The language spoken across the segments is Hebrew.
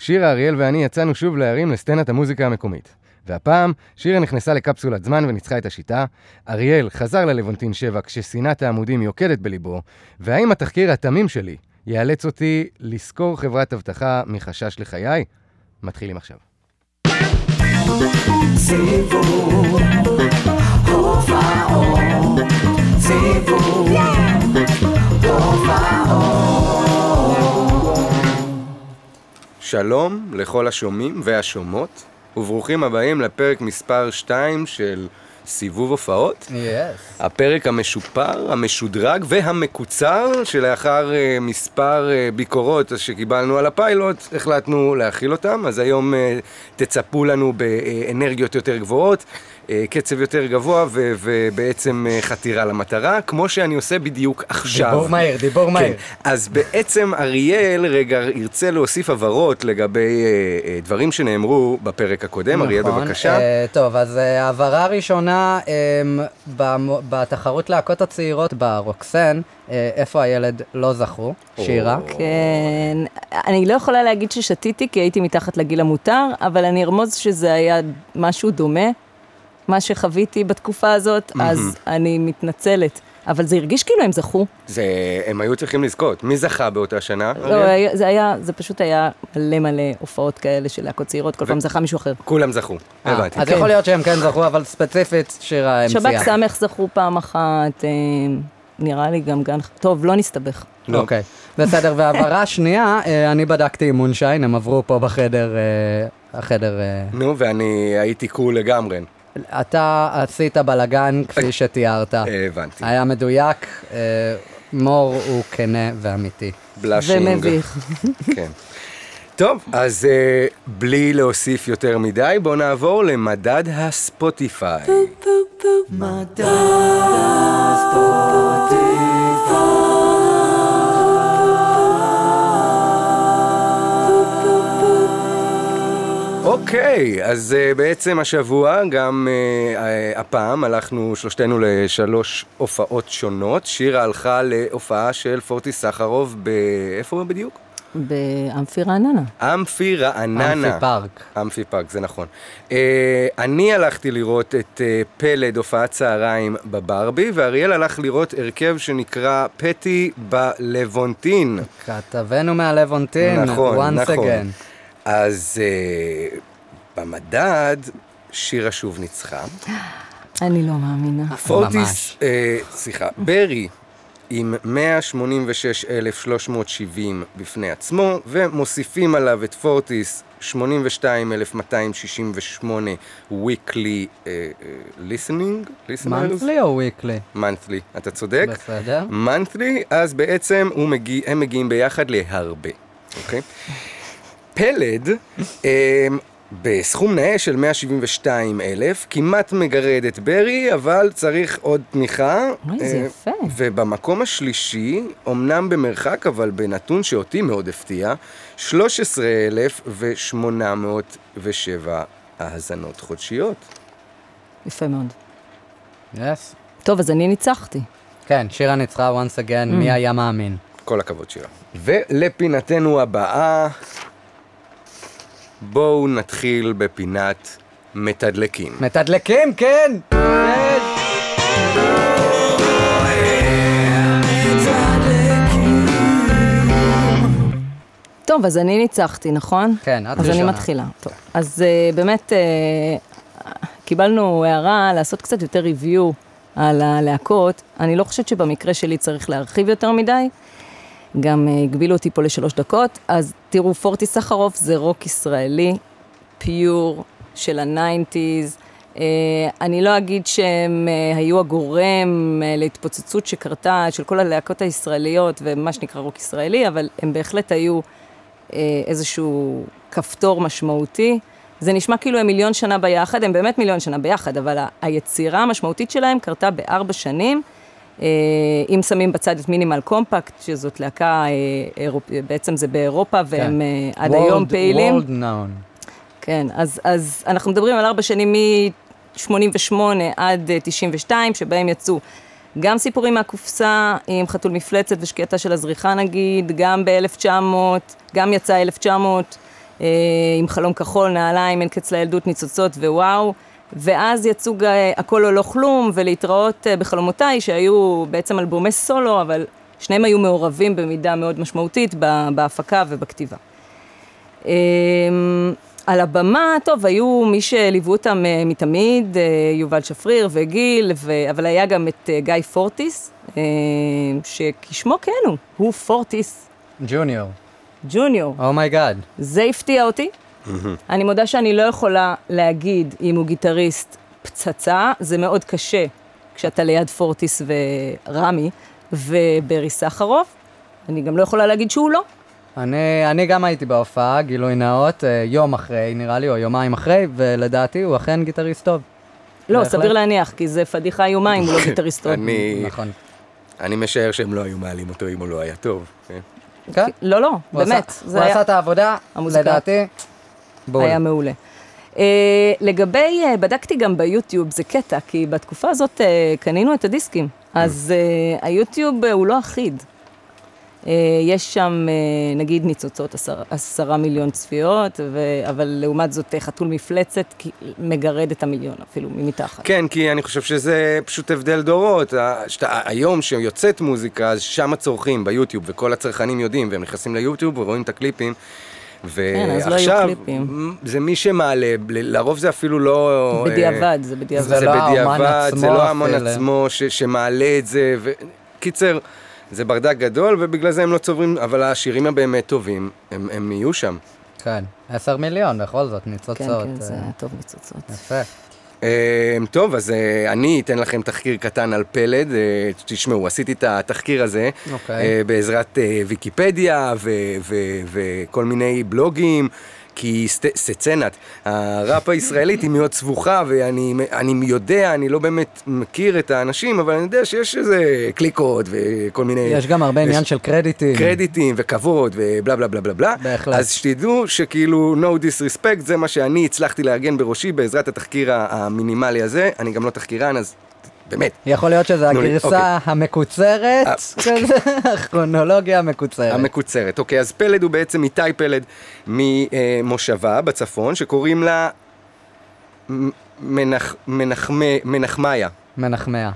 שירה, אריאל ואני יצאנו שוב להרים לסצנת המוזיקה המקומית. והפעם, שירה נכנסה לקפסולת זמן וניצחה את השיטה, אריאל חזר ללוונטין 7 כששנאת העמודים יוקדת בליבו, והאם התחקיר התמים שלי יאלץ אותי לשכור חברת אבטחה מחשש לחיי? מתחילים עכשיו. סיבוב, הופעות, סיבוב, שלום לכל השומעים והשומעות, וברוכים הבאים לפרק מספר 2 של סיבוב הופעות. Yes. הפרק המשופר, המשודרג והמקוצר, שלאחר uh, מספר uh, ביקורות שקיבלנו על הפיילוט, החלטנו להכיל אותם. אז היום uh, תצפו לנו באנרגיות יותר גבוהות. אה, קצב יותר גבוה ו- ובעצם אה, חתירה למטרה, כמו שאני עושה בדיוק עכשיו. דיבור מהיר, דיבור כן. מהיר. אז בעצם אריאל רגע ירצה להוסיף הבהרות לגבי אה, דברים שנאמרו בפרק הקודם. נכון, אריאל, בבקשה. אה, טוב, אז ההבהרה הראשונה, אה, בתחרות להקות הצעירות ברוקסן, איפה הילד לא זכו? שירה? כן, אני לא יכולה להגיד ששתיתי כי הייתי מתחת לגיל המותר, אבל אני ארמוז שזה היה משהו דומה. מה שחוויתי בתקופה הזאת, mm-hmm. אז אני מתנצלת. אבל זה הרגיש כאילו הם זכו. זה, הם היו צריכים לזכות. מי זכה באותה שנה? לא, זה היה, זה פשוט היה מלא מלא הופעות כאלה של להקות צעירות, כל ו... פעם זכה מישהו אחר. כולם זכו, אה, הבנתי. אז כן. יכול להיות שהם כן זכו, אבל ספציפית שירה המציאה. שב"כ סמך זכו פעם אחת, אה, נראה לי גם גן, טוב, לא נסתבך. לא. אוקיי, בסדר, והעברה שנייה, אה, אני בדקתי עם מונשיין, הם עברו פה בחדר, החדר... נו, ואני הייתי קול לגמרי. אתה עשית בלאגן כפי שתיארת. הבנתי. היה מדויק, אה, מור הוא כנה ואמיתי. בלאשינג. ומביך. כן. טוב, אז uh, בלי להוסיף יותר מדי, בואו נעבור למדד הספוטיפיי. מדד הספוטיפיי אוקיי, אז uh, בעצם השבוע, גם uh, uh, הפעם, הלכנו שלושתנו לשלוש הופעות שונות. שירה הלכה להופעה של פורטי סחרוב, ב... איפה בדיוק? באמפי רעננה. אמפי רעננה. אמפי פארק. אמפי פארק, זה נכון. Uh, אני הלכתי לראות את uh, פלד, הופעת צהריים בברבי, ואריאל הלך לראות הרכב שנקרא פטי בלוונטין. כתבנו מהלוונטין, נכון, once נכון. again. אז uh, במדד, שירה שוב ניצחה. אני לא מאמינה. פורטיס, uh, סליחה, ברי עם 186,370 בפני עצמו, ומוסיפים עליו את פורטיס 82,268 weekly uh, uh, listening. monthly או weekly? monthly, אתה צודק. בסדר. monthly, אז בעצם מגיע, הם מגיעים ביחד להרבה, אוקיי? Okay? פלד, בסכום נאה של 172 אלף, כמעט מגרד את ברי, אבל צריך עוד תמיכה. אוי, זה אה, יפה. ובמקום השלישי, אמנם במרחק, אבל בנתון שאותי מאוד הפתיע, 13,807 האזנות חודשיות. יפה מאוד. יס. טוב, אז אני ניצחתי. כן, שירה ניצחה once again, mm. מי היה מאמין. כל הכבוד שירה. ולפינתנו הבאה, בואו נתחיל בפינת מתדלקים. מתדלקים, כן! טוב, אז אני ניצחתי, נכון? כן, את ראשונה. אז אני מתחילה. טוב, אז אה, באמת אה, קיבלנו הערה לעשות קצת יותר review על הלהקות. אני לא חושבת שבמקרה שלי צריך להרחיב יותר מדי. גם אה, הגבילו אותי פה לשלוש דקות. אז תראו, פורטיסחרוף זה רוק ישראלי, pure של ה nineties. אה, אני לא אגיד שהם אה, היו הגורם להתפוצצות שקרתה של כל הלהקות הישראליות ומה שנקרא רוק ישראלי, אבל הם בהחלט היו איזשהו כפתור משמעותי. זה נשמע כאילו הם מיליון שנה ביחד, הם באמת מיליון שנה ביחד, אבל היצירה המשמעותית שלהם קרתה בארבע שנים. אה, אם שמים בצד את מינימל קומפקט, שזאת להקה, אה, בעצם זה באירופה, והם כן. עד World, היום פעילים. World known. כן, אז, אז אנחנו מדברים על ארבע שנים מ-88 עד 92, שבהם יצאו גם סיפורים מהקופסה עם חתול מפלצת ושקיעתה של הזריחה נגיד, גם ב-1900, גם יצא 1900, אה, עם חלום כחול, נעליים, אין קץ לילדות, ניצוצות ווואו. ואז יצאו אה, הכל או לא כלום, ולהתראות אה, בחלומותיי, שהיו בעצם אלבומי סולו, אבל שניהם היו מעורבים במידה מאוד משמעותית בהפקה ובכתיבה. אמ, על הבמה, טוב, היו מי שליוו אותם אה, מתמיד, יובל שפריר וגיל, ו... אבל היה גם את גיא פורטיס, שכשמו כן הוא, הוא פורטיס. ג'וניור. ג'וניור. Oh my god. Oh זה הפתיע אותי. אני מודה שאני לא יכולה להגיד אם הוא גיטריסט פצצה, זה מאוד קשה כשאתה ליד פורטיס ורמי וברי סחרוף. אני גם לא יכולה להגיד שהוא לא. אני, אני גם הייתי בהופעה, גילוי נאות, אה, יום אחרי נראה לי, או יומיים אחרי, ולדעתי הוא אכן גיטריסט טוב. לא, בהחלט. סביר להניח, כי זה פדיחה איומה אם הוא לא גיטריסט טוב. אני... נכון. אני משער שהם לא היו מעלים אותו אם הוא לא היה טוב. כן? כן? לא, לא, באמת. הוא עשה את העבודה, לדעתי. בול. היה מעולה. Uh, לגבי, uh, בדקתי גם ביוטיוב, זה קטע, כי בתקופה הזאת uh, קנינו את הדיסקים, אז uh, היוטיוב uh, הוא לא אחיד. Uh, יש שם, uh, נגיד, ניצוצות עשרה, עשרה מיליון צפיות, ו... אבל לעומת זאת חתול מפלצת מגרד את המיליון, אפילו ממתחת. כן, כי אני חושב שזה פשוט הבדל דורות. שאתה, היום שיוצאת מוזיקה, אז שם צורכים ביוטיוב, וכל הצרכנים יודעים, והם נכנסים ליוטיוב ורואים את הקליפים. ועכשיו, כן, לא זה מי שמעלה, לרוב זה אפילו לא... בדיעבד, זה בדיעבד. זה, זה לא בדיעבד, זה לא ההמון עצמו ש, שמעלה את זה. ו... קיצר, זה ברדק גדול, ובגלל זה הם לא צוברים, אבל השירים הבאמת טובים, הם, הם יהיו שם. כן, עשר מיליון בכל זאת, ניצוצות. כן, כן, זה היה טוב ניצוצות. יפה. אמ, טוב, אז אה, אני אתן לכם תחקיר קטן על פלד. אה, תשמעו, עשיתי את התחקיר הזה okay. אוקיי. אה, בעזרת ויקיפדיה וכל מיני בלוגים. כי סצנת, הראפ הישראלית היא מאוד סבוכה, ואני יודע, אני לא באמת מכיר את האנשים, אבל אני יודע שיש איזה קליקות וכל מיני... יש גם הרבה עניין של קרדיטים. קרדיטים וכבוד ובלה בלה בלה בלה בלה. בהחלט. אז שתדעו שכאילו no disrespect זה מה שאני הצלחתי לארגן בראשי בעזרת התחקיר המינימלי הזה. אני גם לא תחקירן, אז באמת. יכול להיות שזו הגרסה אוקיי. המקוצרת, אה, הכרונולוגיה המקוצרת. המקוצרת, אוקיי, אז פלד הוא בעצם איתי פלד ממושבה בצפון, שקוראים לה מנחמיה. מנחמיה.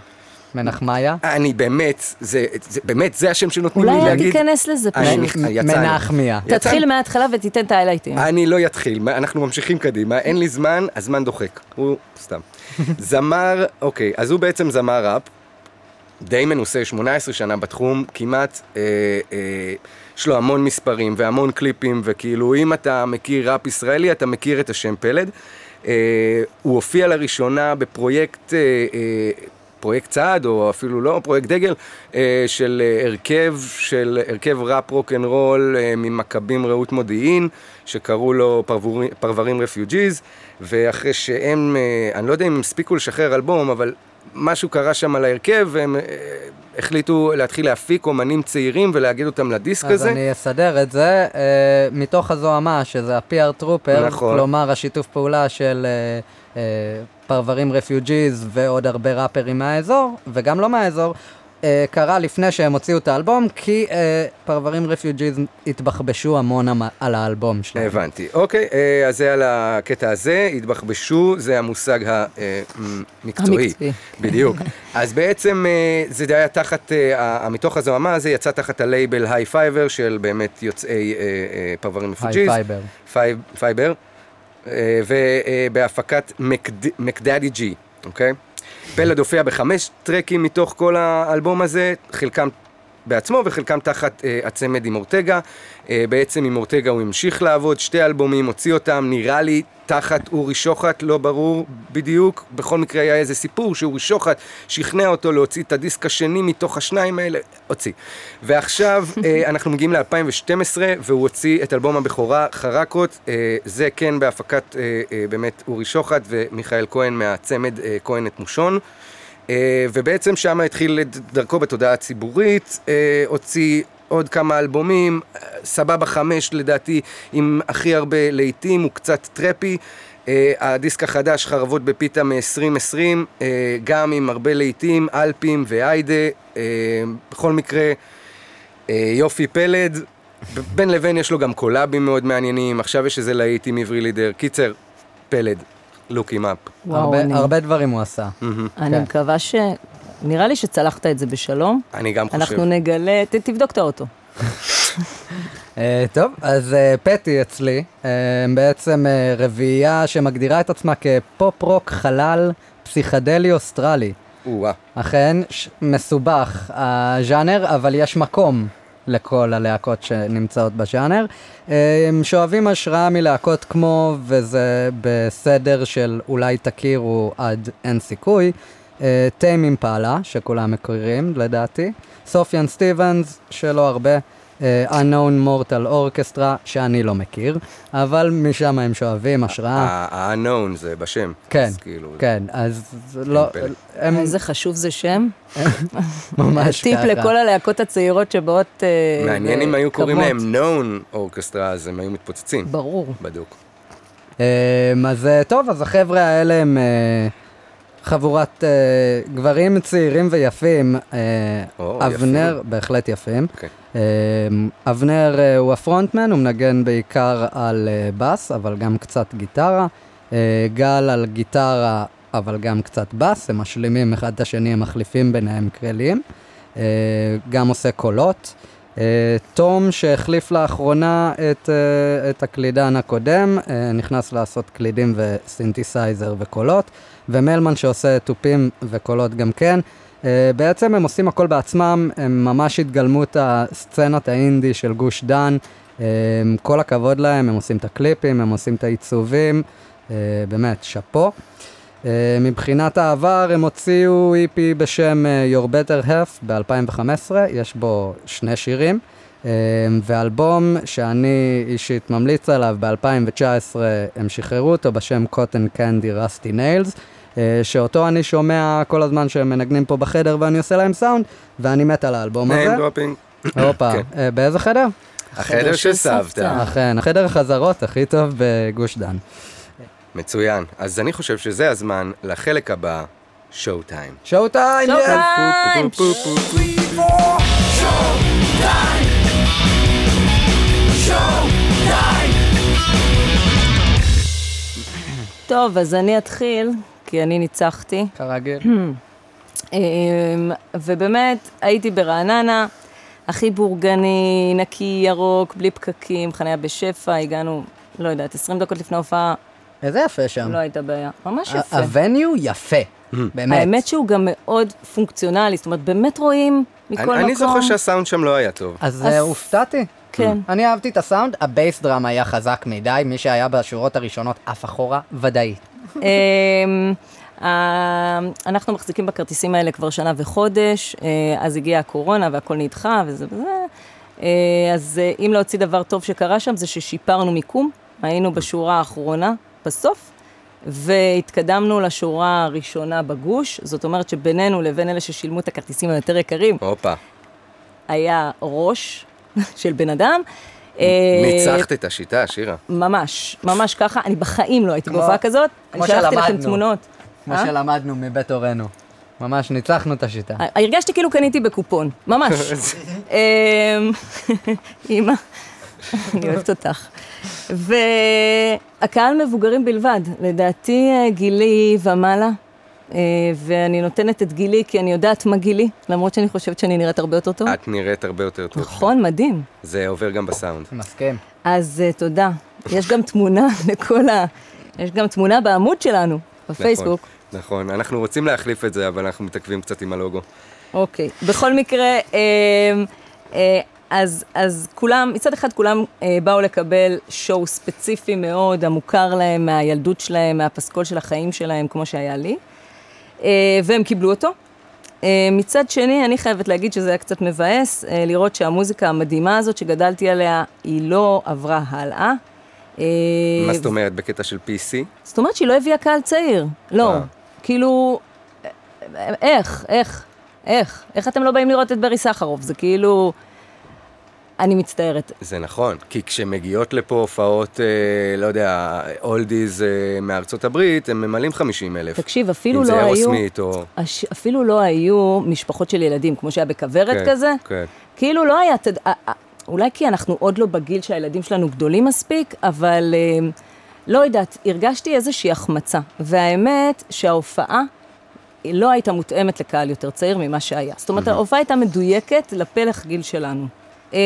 מנחמיה? אני באמת, זה, זה באמת, זה השם שנותנים לי להגיד. אולי תיכנס לזה פשוט. מנחמיה. תתחיל מההתחלה ותיתן את האלייטים. אני לא אתחיל, אנחנו ממשיכים קדימה, אין לי זמן, הזמן דוחק. הוא סתם. זמר, אוקיי, אז הוא בעצם זמר ראפ, די מנוסה, 18 שנה בתחום, כמעט, אה, אה, יש לו המון מספרים והמון קליפים, וכאילו אם אתה מכיר ראפ ישראלי, אתה מכיר את השם פלד. אה, הוא הופיע לראשונה בפרויקט... אה, אה, פרויקט צד, או אפילו לא פרויקט דגל, אה, של אה, הרכב, של הרכב ראפ רוק אנד רול אה, ממכבים רעות מודיעין, שקראו לו פרברים, פרברים Refugees, ואחרי שהם, אני לא יודע אם הם הספיקו לשחרר אלבום, אבל משהו קרה שם על ההרכב, והם החליטו להתחיל להפיק אומנים צעירים ולאגד אותם לדיסק אז הזה. אז אני אסדר את זה, אה, מתוך הזוהמה, שזה ה-PR Trooper, נכון. כלומר השיתוף פעולה של אה, אה, פרברים Refugees ועוד הרבה ראפרים מהאזור, וגם לא מהאזור, אה, קרה לפני שהם הוציאו את האלבום, כי אה, פרברים Refugees התבחבשו המון על האלבום שלהם. הבנתי. אוקיי, אה, אז זה על הקטע הזה, התבחבשו, זה המושג המקצועי. המקצועי. בדיוק. אז בעצם אה, זה היה תחת, אה, מתוך הזוהמה הזה יצא תחת הלייבל High Fiber של באמת יוצאי אה, אה, פרברים Refugees. High Fiber. Fiber. ובהפקת Mac Daddy G, אוקיי? פלד הופיע בחמש טרקים מתוך כל האלבום הזה, חלקם בעצמו וחלקם תחת uh, הצמד עם אורטגה. Uh, בעצם עם אורטגה הוא המשיך לעבוד, שתי אלבומים, הוציא אותם, נראה לי תחת אורי שוחט, לא ברור בדיוק. בכל מקרה היה איזה סיפור שאורי שוחט שכנע אותו להוציא את הדיסק השני מתוך השניים האלה, הוציא. ועכשיו uh, אנחנו מגיעים ל-2012 והוא הוציא את אלבום הבכורה, חרקות. Uh, זה כן בהפקת uh, uh, באמת אורי שוחט ומיכאל כהן מהצמד uh, כהן את מושון. Uh, ובעצם שם התחיל את דרכו בתודעה הציבורית, uh, הוציא עוד כמה אלבומים, סבבה חמש לדעתי עם הכי הרבה להיטים, הוא קצת טרפי. Uh, הדיסק החדש חרבות בפיתה מ-2020, uh, גם עם הרבה להיטים, אלפים ואיידה, uh, בכל מקרה uh, יופי פלד, בין לבין יש לו גם קולאבים מאוד מעניינים, עכשיו יש איזה להיט עם עברי לידר. קיצר, פלד, up. וואו, הרבה, אני, הרבה דברים הוא עשה. אני כן. מקווה ש... נראה לי שצלחת את זה בשלום. אני גם חושב. אנחנו נגלה, ת, תבדוק את האוטו. אה, טוב, אז אה, פטי אצלי, אה, בעצם אה, רביעייה שמגדירה את עצמה כפופ רוק חלל פסיכדלי אוסטרלי. או-אה. אכן, ש- מסובך הז'אנר, אבל יש מקום לכל הלהקות שנמצאות בז'אנר. הם שואבים השראה מלהקות כמו, וזה בסדר של אולי תכירו עד אין סיכוי, טיים אימפלה, שכולם מכירים לדעתי, סופיאן סטיבנס, שלא הרבה. אה, Unknown Mortal Orchestra, שאני לא מכיר, אבל משם הם שואבים השראה. ה-unknown זה בשם. כן, כאילו, כן, אז לא. הם איזה חשוב זה שם. ממש טיפ ככה. לכל הלהקות הצעירות שבאות... אה, מעניין אם היו קוראים. להם known אורקסטרה, אז הם היו מתפוצצים. ברור. בדוק. אמ, אז אה, טוב, אז החבר'ה האלה הם אה, חבורת אה, גברים צעירים ויפים. אה, או, אבנר, יפים. בהחלט יפים. אוקיי. אמ, אבנר אה, הוא הפרונטמן, הוא מנגן בעיקר על אה, בס, אבל גם קצת גיטרה. אה, גל על גיטרה, אבל גם קצת בס, הם משלימים אחד את השני, הם מחליפים ביניהם קרלים. אה, גם עושה קולות. אה, תום שהחליף לאחרונה את, אה, את הקלידן הקודם, אה, נכנס לעשות קלידים וסינתסייזר וקולות, ומלמן שעושה תופים וקולות גם כן. אה, בעצם הם עושים הכל בעצמם, הם ממש התגלמות הסצנת האינדי של גוש דן. אה, כל הכבוד להם, הם עושים את הקליפים, הם עושים את העיצובים, אה, באמת, שאפו. Uh, מבחינת העבר הם הוציאו EP בשם uh, Your Better Half ב-2015, יש בו שני שירים, uh, ואלבום שאני אישית ממליץ עליו ב-2019 הם שחררו אותו בשם Cotton Candy Rusty Nails, uh, שאותו אני שומע כל הזמן שהם מנגנים פה בחדר ואני עושה להם סאונד, ואני מת על האלבום הזה. name dropping. הופה, כן. uh, באיזה חדר? החדר של סבתא. אכן, החדר החזרות הכי טוב בגוש דן. מצוין. אז אני חושב שזה הזמן לחלק הבא, שואו טיים. שואו טיים! שואו yes! טיים! טוב, אז אני אתחיל, כי אני ניצחתי. כרגיל. אמ, ובאמת, הייתי ברעננה, הכי בורגני, נקי, ירוק, בלי פקקים, חניה בשפע, הגענו, לא יודעת, 20 דקות לפני ההופעה, איזה יפה שם. לא הייתה בעיה. ממש יפה. ה venue יפה, באמת. האמת שהוא גם מאוד פונקציונלי, זאת אומרת, באמת רואים מכל אני, מקום. אני זוכר שהסאונד שם לא היה טוב. אז אז- אה, הופתעתי. כן. אני אהבתי את הסאונד, ה bass drum היה חזק מדי, מי שהיה בשורות הראשונות עף אחורה, ודאי. אמ, אנחנו מחזיקים בכרטיסים האלה כבר שנה וחודש, אה, אז הגיעה הקורונה והכל נדחה וזה וזה. אה, אז אה, אם להוציא דבר טוב שקרה שם, זה ששיפרנו מיקום, היינו בשורה האחרונה, בסוף, והתקדמנו לשורה הראשונה בגוש, זאת אומרת שבינינו לבין אלה ששילמו את הכרטיסים היותר יקרים, הופה, היה ראש של בן אדם. אה, ניצחת את השיטה, שירה. ממש, ממש ככה, אני בחיים לא הייתי בהופעה כזאת, כמו אני שלחתי לכם שלמדנו. תמונות. כמו אה? שלמדנו מבית הורינו. ממש ניצחנו את השיטה. הרגשתי כאילו קניתי בקופון, ממש. אימא, אני אוהבת אותך. והקהל מבוגרים בלבד, לדעתי אה, גילי ומעלה, אה, ואני נותנת את גילי כי אני יודעת מה גילי, למרות שאני חושבת שאני נראית הרבה יותר טוב. את נראית הרבה יותר טוב. נכון, מדהים. זה עובר גם בסאונד. מסכים. אז אה, תודה. יש גם תמונה לכל ה... יש גם תמונה בעמוד שלנו, בפייסבוק. נכון, נכון, אנחנו רוצים להחליף את זה, אבל אנחנו מתעכבים קצת עם הלוגו. אוקיי. בכל מקרה, אה, אה, אז, אז כולם, מצד אחד כולם אה, באו לקבל שואו ספציפי מאוד, המוכר להם מהילדות שלהם, מהפסקול של החיים שלהם, כמו שהיה לי, אה, והם קיבלו אותו. אה, מצד שני, אני חייבת להגיד שזה היה קצת מבאס, אה, לראות שהמוזיקה המדהימה הזאת שגדלתי עליה, היא לא עברה הלאה. אה, מה זאת אומרת, בקטע של PC? זאת אומרת שהיא לא הביאה קהל צעיר. לא, אה. כאילו, איך, איך, איך? איך אתם לא באים לראות את ברי סחרוף? זה כאילו... אני מצטערת. זה נכון, כי כשמגיעות לפה הופעות, אה, לא יודע, אולדיז אה, מארצות הברית, הם ממלאים 50 אלף. תקשיב, אפילו אם לא זה היו... אירוסמית או... הש- אפילו לא היו משפחות של ילדים, כמו שהיה בכוורת כן, כזה. כן. כאילו לא היה... תד- ה- ה- אולי כי אנחנו עוד לא בגיל שהילדים שלנו גדולים מספיק, אבל אה, לא יודעת, הרגשתי איזושהי החמצה. והאמת שההופעה לא הייתה מותאמת לקהל יותר צעיר ממה שהיה. זאת אומרת, ההופעה הייתה מדויקת לפלח גיל שלנו. אמ,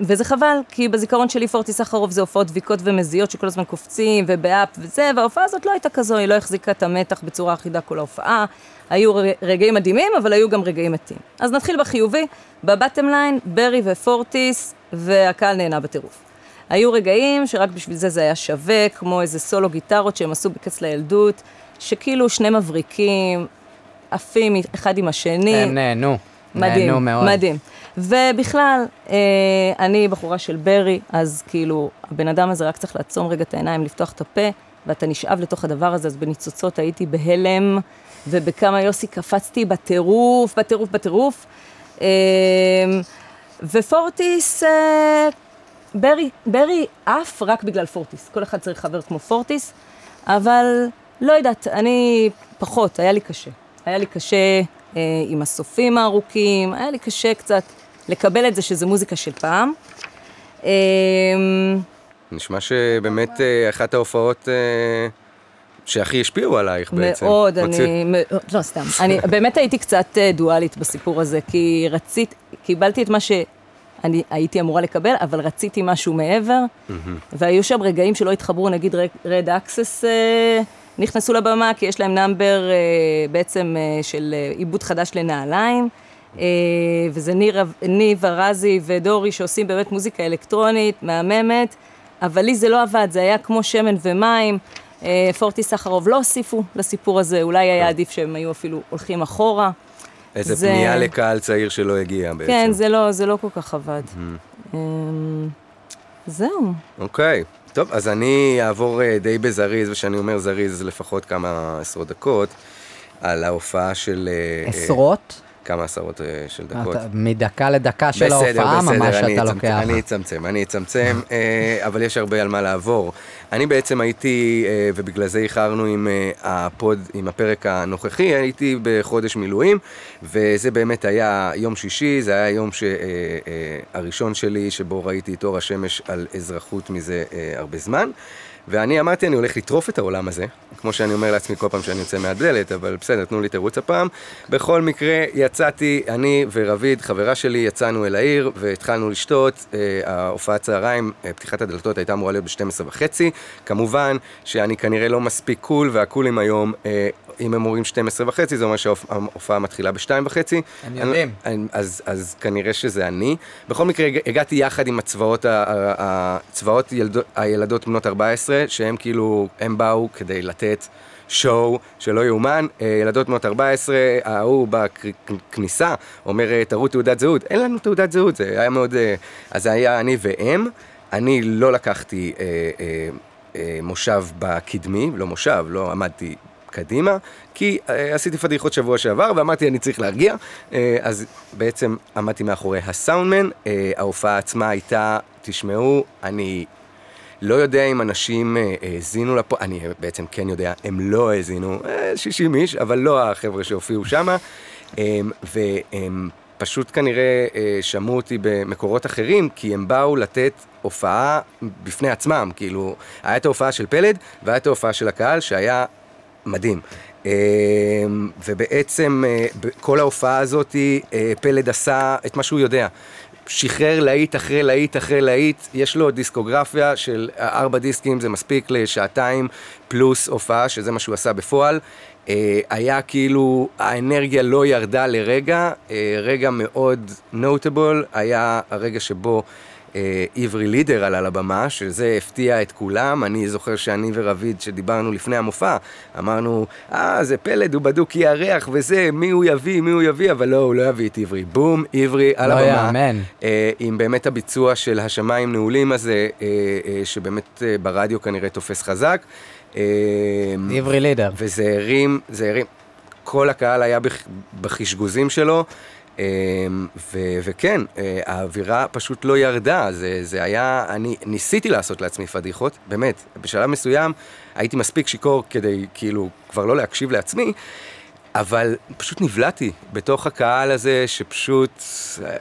וזה חבל, כי בזיכרון שלי פורטי סחרוף זה הופעות דביקות ומזיעות שכל הזמן קופצים ובאפ וזה, וההופעה הזאת לא הייתה כזו, היא לא החזיקה את המתח בצורה אחידה כל ההופעה. היו רגעים מדהימים, אבל היו גם רגעים מתים. אז נתחיל בחיובי, בבטם ליין, ברי ופורטיס, והקהל נהנה בטירוף. היו רגעים שרק בשביל זה זה היה שווה, כמו איזה סולו גיטרות שהם עשו בקץ לילדות, שכאילו שני מבריקים, עפים אחד עם השני. הם נהנו. מדהים, נהנו מאוד. מדהים. ובכלל, אה, אני בחורה של ברי, אז כאילו, הבן אדם הזה רק צריך לעצום רגע את העיניים, לפתוח את הפה, ואתה נשאב לתוך הדבר הזה, אז בניצוצות הייתי בהלם, ובכמה יוסי קפצתי בטירוף, בטירוף, בטירוף. אה, ופורטיס, אה, ברי, ברי עף רק בגלל פורטיס. כל אחד צריך חבר כמו פורטיס, אבל לא יודעת, אני פחות, היה לי קשה. היה לי קשה עם הסופים הארוכים, היה לי קשה קצת לקבל את זה שזה מוזיקה של פעם. אה, נשמע שבאמת אה, אחת ההופעות אה, שהכי השפיעו עלייך בעצם. מאוד, אני, לא סתם, אני באמת הייתי קצת אה, דואלית בסיפור הזה, כי רצית, קיבלתי את מה שאני הייתי אמורה לקבל, אבל רציתי משהו מעבר, והיו שם רגעים שלא התחברו, נגיד רד אקסס נכנסו לבמה, כי יש להם נאמבר בעצם של עיבוד חדש לנעליים. וזה ניב ארזי ודורי שעושים באמת מוזיקה אלקטרונית, מהממת, אבל לי זה לא עבד, זה היה כמו שמן ומים. אה, פורטי סחרוב לא הוסיפו לסיפור הזה, אולי היה עדיף שהם היו אפילו הולכים אחורה. איזה זה... פנייה לקהל צעיר שלא הגיע בעצם. כן, זה לא, זה לא כל כך עבד. Mm-hmm. זהו. אוקיי. Okay. טוב, אז אני אעבור אה, די בזריז, וכשאני אומר זריז לפחות כמה עשרות דקות, על ההופעה של... עשרות? כמה עשרות אה, של דקות. אתה, מדקה לדקה של ההופעה ממש אתה לוקח. אני אצמצם, אני אצמצם, אה, אבל יש הרבה על מה לעבור. אני בעצם הייתי, אה, ובגלל זה איחרנו עם הפוד, עם הפרק הנוכחי, הייתי בחודש מילואים, וזה באמת היה יום שישי, זה היה היום ש... הראשון שלי שבו ראיתי את אור השמש על אזרחות מזה הרבה זמן. ואני אמרתי, אני הולך לטרוף את העולם הזה, כמו שאני אומר לעצמי כל פעם שאני יוצא מהדלת, אבל בסדר, תנו לי תירוץ הפעם. בכל מקרה, יצאתי, אני ורביד, חברה שלי, יצאנו אל העיר והתחלנו לשתות. אה, ההופעת צהריים, אה, פתיחת הדלתות הייתה אמורה להיות ב-12 וחצי. כמובן שאני כנראה לא מספיק קול, והקולים היום אה, אם הם אומרים 12 וחצי, זה אומר שההופעה מתחילה ב-2 וחצי. הם יודעים. אז, אז כנראה שזה אני. בכל מקרה, הגעתי יחד עם הצבאות, הצבאות ילדות, הילדות בנות 14, שהם כאילו, הם באו כדי לתת שואו שלא יאומן. אה, ילדות בנות 14, ההוא בכניסה אומר, אה, תראו תעודת זהות. אין לנו תעודת זהות, זה היה מאוד... אה, אז זה היה אני והם. אני לא לקחתי... אה, אה, מושב בקדמי, לא מושב, לא עמדתי קדימה, כי uh, עשיתי פדיחות שבוע שעבר ואמרתי אני צריך להרגיע, uh, אז בעצם עמדתי מאחורי הסאונדמן, uh, ההופעה עצמה הייתה, תשמעו, אני לא יודע אם אנשים האזינו לפה, אני בעצם כן יודע, הם לא האזינו, 60 איש, אבל לא החבר'ה שהופיעו שם, והם פשוט כנראה שמעו אותי במקורות אחרים, כי הם באו לתת הופעה בפני עצמם, כאילו, היה את ההופעה של פלד, והיה את ההופעה של הקהל, שהיה מדהים. אמ, ובעצם אה, כל ההופעה הזאת, אה, פלד עשה את מה שהוא יודע. שחרר להיט אחרי להיט אחרי להיט, יש לו דיסקוגרפיה של ארבע דיסקים, זה מספיק לשעתיים פלוס הופעה, שזה מה שהוא עשה בפועל. אה, היה כאילו, האנרגיה לא ירדה לרגע, רגע מאוד נוטבול, היה הרגע שבו עברי לידר עלה לבמה, שזה הפתיע את כולם. אני זוכר שאני ורביד, שדיברנו לפני המופע, אמרנו, אה, זה פלד, הוא בדוק יארח וזה, מי הוא יביא, מי הוא יביא, אבל לא, הוא לא יביא את עברי. בום, עברי על לא הבמה. לא יאמן. אה, עם באמת הביצוע של השמיים נעולים הזה, אה, אה, שבאמת אה, ברדיו כנראה תופס חזק. אה, עברי לידר. וזה הרים, זה הרים. כל הקהל היה בחשגוזים שלו. אמ, ו- וכן, אה, האווירה פשוט לא ירדה, זה, זה היה, אני ניסיתי לעשות לעצמי פדיחות, באמת, בשלב מסוים הייתי מספיק שיכור כדי כאילו כבר לא להקשיב לעצמי, אבל פשוט נבלעתי בתוך הקהל הזה, שפשוט... אה,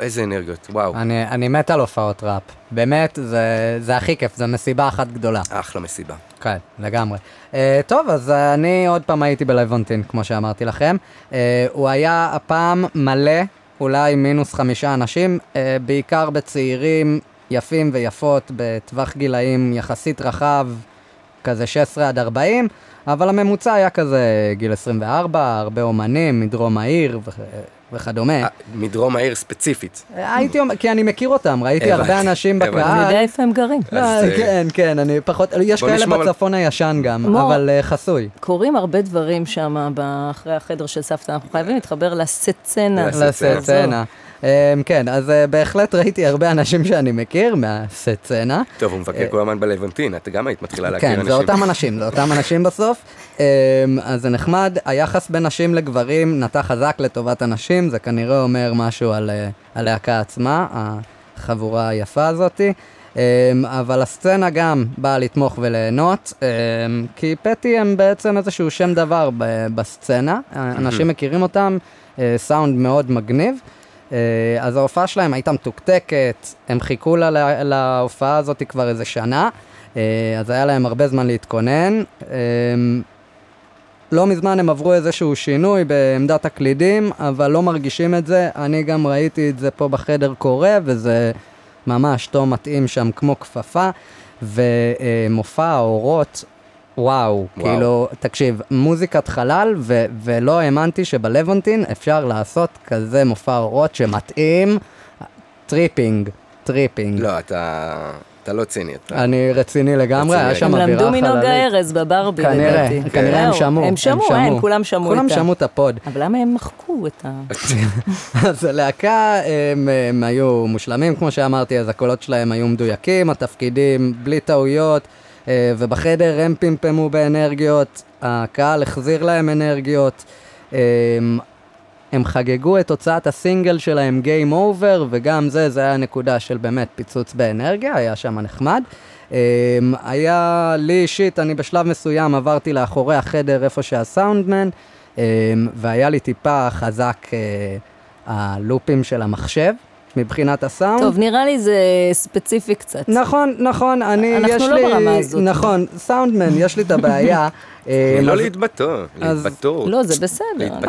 איזה אנרגיות, וואו. אני, אני מת על הופעות ראפ. באמת, זה, זה הכי כיף, זו מסיבה אחת גדולה. אחלה מסיבה. כן, לגמרי. Uh, טוב, אז אני עוד פעם הייתי בלוונטין, כמו שאמרתי לכם. Uh, הוא היה הפעם מלא, אולי מינוס חמישה אנשים, uh, בעיקר בצעירים יפים ויפות, בטווח גילאים יחסית רחב, כזה 16 עד 40, אבל הממוצע היה כזה גיל 24, הרבה אומנים מדרום העיר ו- וכדומה. אה, מדרום העיר ספציפית. הייתי אומר, כי אני מכיר אותם, ראיתי הרבה אנשים הבנתי. אני בקהל. יודע איפה הם גרים. אז, אה, כן, כן, אני פחות, יש כאלה בצפון הישן גם. אבל אה, חסוי. קורים הרבה דברים שם אחרי החדר של סבתא, אנחנו חייבים להתחבר לסצנה. לסצנה. אמ, כן, אז אה, בהחלט ראיתי הרבה אנשים שאני מכיר מהסצנה. טוב, הוא מבקר כל הזמן בלוונטין, את גם היית מתחילה להכיר כן, אנשים. זה אותם אנשים, זה אותם אנשים בסוף. אמ, אז זה נחמד, היחס בין נשים לגברים נטע חזק לטובת הנשים, זה כנראה אומר משהו על אה, הלהקה עצמה, החבורה היפה הזאתי. אמ, אבל הסצנה גם באה לתמוך וליהנות, כי פטי הם בעצם איזשהו שם דבר בסצנה, אנשים מכירים אותם, אה, סאונד מאוד מגניב. אה, אז ההופעה שלהם הייתה מתוקתקת, הם חיכו לה, לה- להופעה הזאת כבר איזה שנה, אה, אז היה להם הרבה זמן להתכונן. אה, לא מזמן הם עברו איזשהו שינוי בעמדת הקלידים, אבל לא מרגישים את זה. אני גם ראיתי את זה פה בחדר קורה, וזה ממש טוב מתאים שם כמו כפפה. ומופע האורות, וואו, וואו. כאילו, תקשיב, מוזיקת חלל, ו- ולא האמנתי שבלוונטין אפשר לעשות כזה מופע אורות שמתאים Tripping, tripping. לא, אתה אתה לא ציני. אתה- אני רציני לגמרי, היה שם הם אווירה למדו חללית. מנוגה ארז בברבי, כנראה, לדעתי. כנראה הם זהו, שמעו. הם שמעו, אין, כולם שמעו כולם איתה. שמעו את ה pod. אבל למה הם מחקו את ה... אז הלהקה, הם, הם היו מושלמים, כמו שאמרתי, אז הקולות שלהם היו מדויקים, התפקידים בלי טעויות, ובחדר הם פמפמו באנרגיות, הקהל החזיר להם אנרגיות. אה, הם חגגו את הוצאת הסינגל שלהם, Game Over, וגם זה, זה היה נקודה של באמת פיצוץ באנרגיה, היה שם נחמד. Um, היה לי אישית, אני בשלב מסוים עברתי לאחורי החדר איפה שהסאונדמן, והיה לי טיפה חזק הלופים של המחשב מבחינת הסאונד. טוב, נראה לי זה ספציפי קצת. נכון, נכון, אני, אנחנו יש לא לי, ברמה הזאת. נכון, סאונדמן, יש לי את הבעיה. אמ, לא להתבטא, להתבטאות. לא, זה בסדר. להתבטא.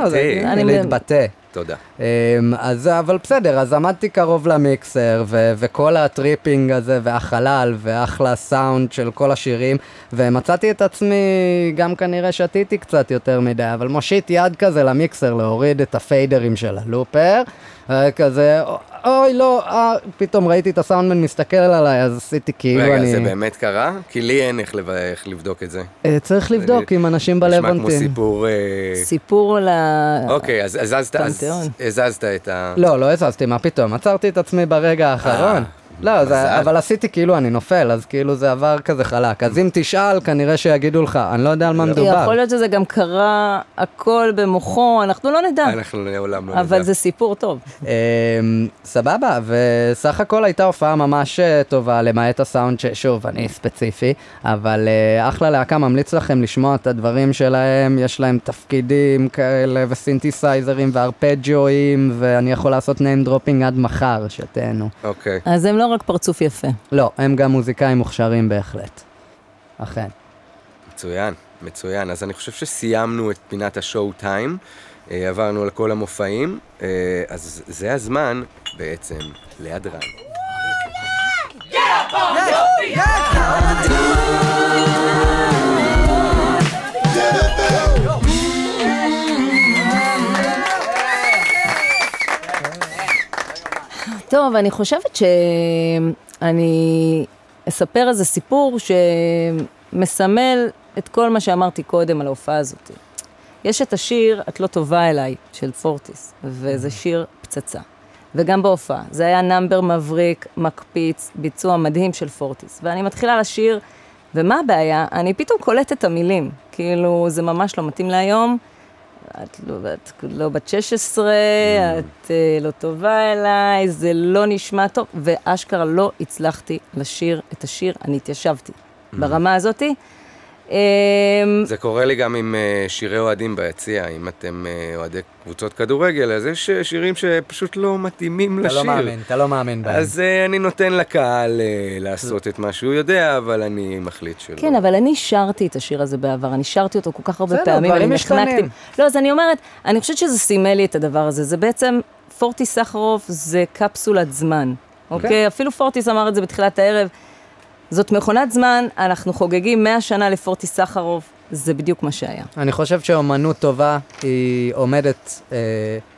לא, להתבטא. תודה. אמ, אז אבל בסדר, אז עמדתי קרוב למיקסר, ו- וכל ה tripping הזה, והחלל, ואחלה סאונד של כל השירים, ומצאתי את עצמי, גם כנראה שתיתי קצת יותר מדי, אבל מושיט יד כזה למיקסר להוריד את הפיידרים של ה looper, אה, כזה, אוי לא, אה, פתאום ראיתי את הסאונדמן מסתכל עליי, אז עשיתי כאילו רגע, אני... זה באמת קרה? כי לי אין איך לב- איך לבדוק את זה. אה, צריך לבדוק עם אנשים נשמע כמו. סיפור... אה, סיפור ל... אוקיי, אז הזזת אז פנתיאון. הזזת את ה... לא, לא הזזתי, מה פתאום? עצרתי את עצמי ברגע האחרון. לא. זה, אבל עשיתי כאילו אני נופל, אז כאילו זה עבר כזה חלק. אז אם תשאל, כנראה שיגידו לך, אני לא יודע על מה מדובר. יכול להיות שזה גם קרה הכל במוחו, אנחנו לא נדע. אנחנו לעולם לא נדע. אבל זה סיפור טוב. אמ, סבבה, וסך הכל הייתה הופעה ממש אה, טובה, למעט הסאונד ששוב, אני ספציפי, אבל אה, אחלה להקה, ממליץ לכם לשמוע את הדברים שלהם, יש להם תפקידים כאלה וסינתסייזרים וארפג'ואים, ואני יכול לעשות name dropping עד מחר, שתהנו. אוקיי. אז הם לא רק פרצוף יפה. לא, הם גם מוזיקאים מוכשרים בהחלט. אכן. מצוין, מצוין. אז אני חושב שסיימנו את פינת השואו טיים, אה, עברנו על כל המופעים, אה, אז זה הזמן בעצם להדרן. טוב, אני חושבת שאני אספר איזה סיפור שמסמל את כל מה שאמרתי קודם על ההופעה הזאת. יש את השיר "את לא טובה אליי" של פורטיס, וזה שיר פצצה. וגם בהופעה. זה היה נאמבר מבריק, מקפיץ, ביצוע מדהים של פורטיס. ואני מתחילה לשיר, ומה הבעיה? אני פתאום קולטת את המילים. כאילו, זה ממש לא מתאים להיום. את לא, את לא בת 16, את אה, לא טובה אליי, זה לא נשמע טוב, ואשכרה לא הצלחתי לשיר את השיר, אני התיישבתי ברמה הזאתי. אמ, זה קורה לי גם עם אה, שירי אוהדים ביציע, אם אתם אה, אוהדי קבוצות כדורגל, אז יש אה, שירים שפשוט לא מתאימים אתה לשיר. לא מאמין, אתה לא מאמין בהם. אז אני נותן לקהל לעשות את מה שהוא יודע, אבל אני מחליט שלא. כן, אבל אני שרתי את השיר הזה בעבר, אני שרתי אותו כל כך הרבה פעמים, אני. נחנקתי. לא, אז אני אומרת, אני חושבת שזה סימל לי את הדבר הזה. זה בעצם, פורטיס סחרוף זה קפסולת זמן, אוקיי? אפילו פורטיס אמר את זה בתחילת הערב. זאת מכונת זמן, אנחנו חוגגים 100 שנה לפורטיס סחרוף, זה בדיוק מה שהיה. אני חושב שאומנות טובה היא עומדת אה,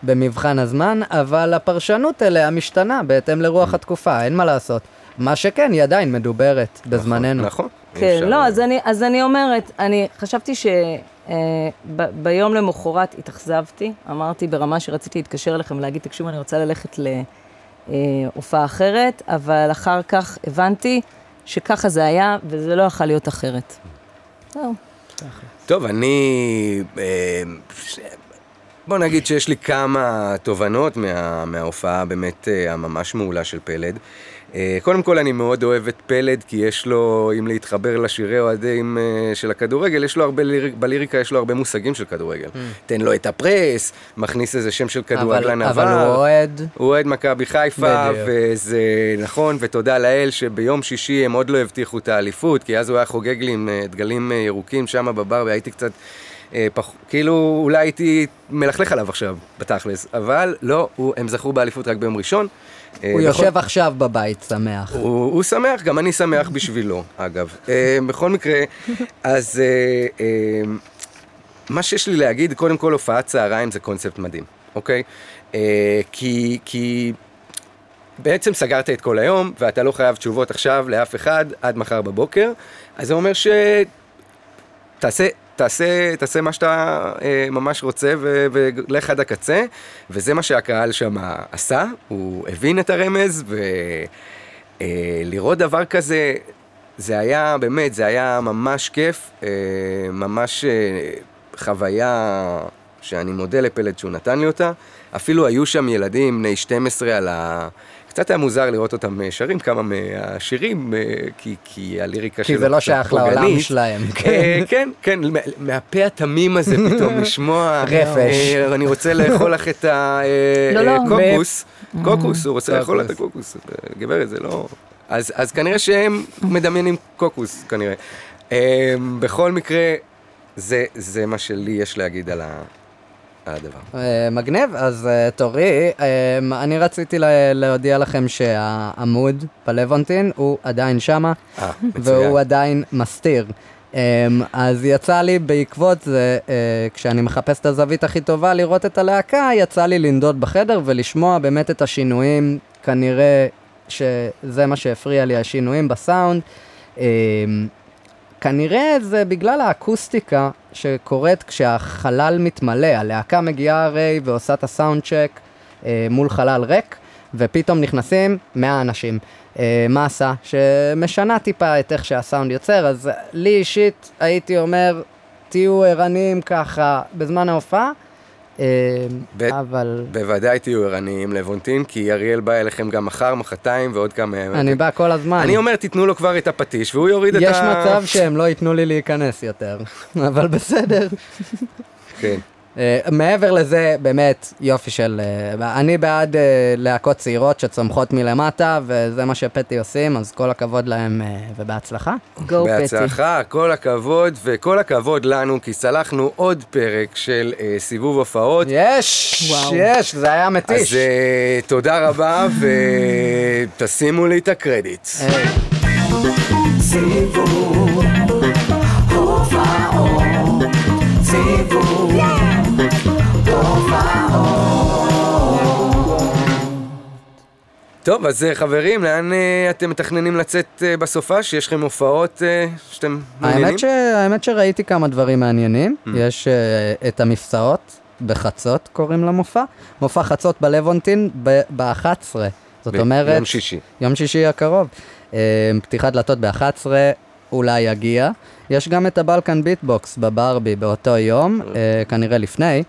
במבחן הזמן, אבל הפרשנות אליה משתנה בהתאם לרוח התקופה, אין מה לעשות. מה שכן, היא עדיין מדוברת בזמננו. נכון. אי כן, אפשר- לא, אז אני, אז אני אומרת, אני חשבתי שביום למחרת התאכזבתי, אמרתי ברמה שרציתי להתקשר אליכם ולהגיד, תקשיבו, אני רוצה ללכת להופעה אחרת, אבל אחר כך הבנתי שככה זה היה, וזה לא יכול להיות אחרת. זהו. טוב, אני... בוא נגיד שיש לי כמה תובנות מה, מההופעה באמת אה, הממש מעולה של פלד. אה, קודם כל, אני מאוד אוהב את פלד, כי יש לו, אם להתחבר לשירי אוהדים אה, של הכדורגל, יש לו הרבה, ליריק, בליריקה יש לו הרבה מושגים של כדורגל. תן לו את הפרס, מכניס איזה שם של כדורגלן עבר. אבל הוא אוהד, הוא אוהד מכבי חיפה, בדיוק. וזה נכון, ותודה לאל שביום שישי הם עוד לא הבטיחו את האליפות, כי אז הוא היה חוגג לי עם דגלים ירוקים שם בבר, והייתי קצת, פח... כאילו, אולי הייתי מלכלך עליו עכשיו, בתכלס, אבל לא, הוא, הם זכו באליפות רק ביום ראשון. אה, הוא בכל- יושב עכשיו בבית שמח. הוא, הוא שמח, גם אני שמח בשבילו, אגב. אה, בכל מקרה, אז אה, אה, מה שיש לי להגיד, קודם כל הופעת צהריים זה קונספט מדהים, אוקיי? אה, כי, כי בעצם סגרת את כל היום, ואתה לא חייב תשובות עכשיו לאף אחד עד מחר בבוקר, אז זה אומר ש... תעשה, תעשה, תעשה מה שאתה אה, ממש רוצה ו- ולך עד הקצה, וזה מה שהקהל שם עשה, הוא הבין את הרמז, ולראות דבר כזה, זה היה, באמת, זה היה ממש כיף, אה, ממש אה, חוויה שאני מודה לפלד שהוא נתן לי אותה. אפילו היו שם ילדים בני 12 על ה... קצת היה מוזר לראות אותם אה, שרים כמה מהשירים, אה, כי, כי הליריקה כי שלו זה לא שייך לעולם. שלהם. אה, כן, כן, מה- מהפה התמים הזה פתאום לשמוע, רפש. אני רוצה לאכול לך את לא, לא, הקוקוס, קוקוס, הוא רוצה לאכול את קוקוס. הקוקוס, גברת, זה לא... אז אז כנראה שהם מדמיינים קוקוס, כנראה. אה, בכל מקרה, זה זה מה שלי יש להגיד על ה- הדבר. אה, מגניב, אז אה, תורי, אה, אני רציתי לה- להודיע לכם שהעמוד בלוונטין הוא עדיין שמה. והוא עדיין מסתיר. אז יצא לי בעקבות זה, כשאני מחפש את הזווית הכי טובה לראות את הלהקה, יצא לי לנדוד בחדר ולשמוע באמת את השינויים, כנראה שזה מה שהפריע לי, השינויים בסאונד. כנראה זה בגלל האקוסטיקה שקורית כשהחלל מתמלא, הלהקה מגיעה הרי ועושה את הסאונד צ'ק אה, מול חלל ריק, ופתאום נכנסים 100 אנשים. אה, מסה שמשנה טיפה את איך שהסאונד יוצר, אז לי אישית הייתי אומר, תהיו ערניים ככה בזמן ההופעה, ב- אבל בוודאי תהיו ערניים לבונטין, כי אריאל בא אליכם גם מחר, מחרתיים ועוד כמה. אני בא כל הזמן. אני אומר, תיתנו לו כבר את הפטיש, והוא יוריד את ה... יש מצב שהם לא ייתנו לי להיכנס יותר, אבל בסדר. כן. Uh, מעבר לזה, באמת, יופי של... Uh, אני בעד uh, להקות צעירות שצומחות מלמטה, וזה מה שפטי עושים, אז כל הכבוד להם uh, ובהצלחה. גו פטי. בהצלחה, כל הכבוד, וכל הכבוד לנו, כי צלחנו עוד פרק של אה, סיבוב הופעות. יש! וואו. יש, זה היה מתיש. אז אה, תודה רבה, ותשימו לי את הקרדיט. היי. סיבוב טוב, אז אה, חברים, לאן אה, אתם מתכננים לצאת אה, בסופה? שיש לכם הופעות אה, שאתם מעוניינים? האמת, ש... האמת שראיתי כמה דברים מעניינים. יש uh, את המפסעות בחצות, קוראים למופע. מופע חצות בלוונטין ב-11. זאת ב- אומרת... יום שישי. יום שישי הקרוב. אה, פתיחת דלתות ב-11, אולי יגיע. יש גם את ה Balkan Beat Box בברבי באותו יום, אה, כנראה לפני.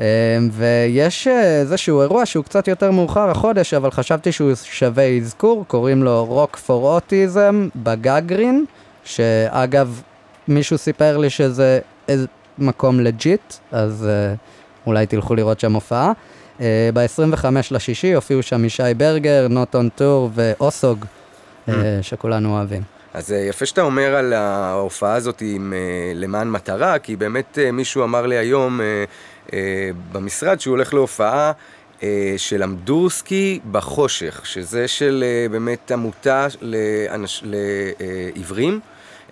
אה, ויש אה, איזשהו אירוע שהוא קצת יותר מאוחר החודש, אבל חשבתי שהוא שווה אזכור, קוראים לו Rock for Autism בגגארין, שאגב, מישהו סיפר לי שזה מקום legit, אז uh, אולי תלכו לראות שם הופעה. Uh, ב-25 לשישי הופיעו שם ישי ברגר, Not On Tour ואוסוג, שכולנו אוהבים. אז אה, יפה שאתה אומר על ההופעה הזאת עם אה, למען מטרה, כי באמת אה, מישהו אמר לי היום במשרד שהוא הולך להופעה של אמדורסקי בחושך, שזה של באמת עמותה לאנש, לעיוורים,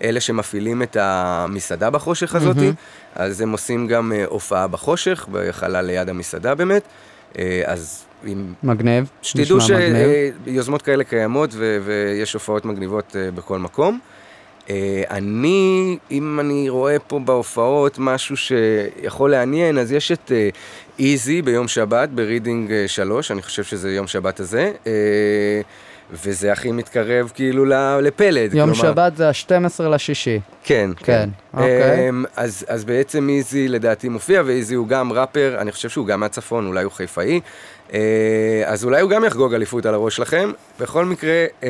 אלה שמפעילים את המסעדה בחושך הזאת, mm-hmm. אז הם עושים גם הופעה בחושך, בחלל ליד המסעדה באמת, אז עם... מגניב, שתדעו שיוזמות כאלה קיימות ו- ויש הופעות מגניבות uh, בכל מקום. Uh, אני, אם אני רואה פה בהופעות משהו שיכול לעניין, אז יש את איזי ביום שבת, ברידינג uh, 3, אני חושב שזה יום שבת הזה. וזה הכי מתקרב כאילו לפלד. יום כלומר... שבת זה ה-12 לשישי. כן, כן. כן. אוקיי. Um, אז, אז בעצם איזי לדעתי מופיע, ואיזי הוא גם ראפר, אני חושב שהוא גם מהצפון, אולי הוא חיפאי. Uh, אז אולי הוא גם יחגוג אליפות על הראש שלכם. בכל מקרה, uh,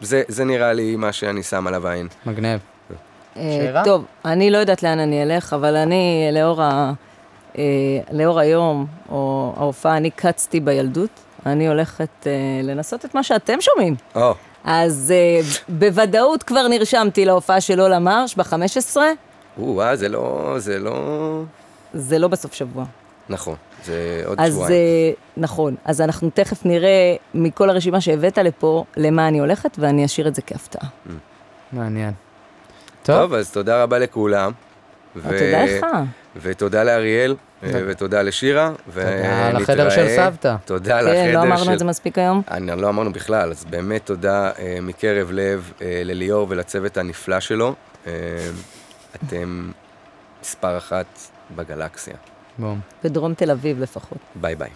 זה, זה נראה לי מה שאני שם עליו עין. מגניב. שירה? טוב, אני לא יודעת לאן אני אלך, אבל אני, לאור, ה, לאור היום, או ההופעה, אני קצתי בילדות. אני הולכת uh, לנסות את מה שאתם שומעים. Oh. אז uh, בוודאות כבר נרשמתי להופעה של אולה מרש ב-15. או-אה, זה לא... זה לא... זה לא בסוף שבוע. נכון, זה עוד אז, שבועיים. אז uh, נכון, אז אנחנו תכף נראה מכל הרשימה שהבאת לפה, למה אני הולכת, ואני אשאיר את זה כהפתעה. Mm. מעניין. טוב. טוב, אז תודה רבה לכולם. ו... תודה לך. ותודה לאריאל. אה, ותודה לשירה. תודה לחדר של סבתא. תודה לחדר של... כן, לא אמרנו את זה מספיק היום? אני, לא אמרנו בכלל, אז באמת תודה אה, מקרב לב אה, לליאור ולצוות הנפלא שלו. אתם מספר אחת בגלקסיה. בום. בדרום תל אביב לפחות. ביי ביי.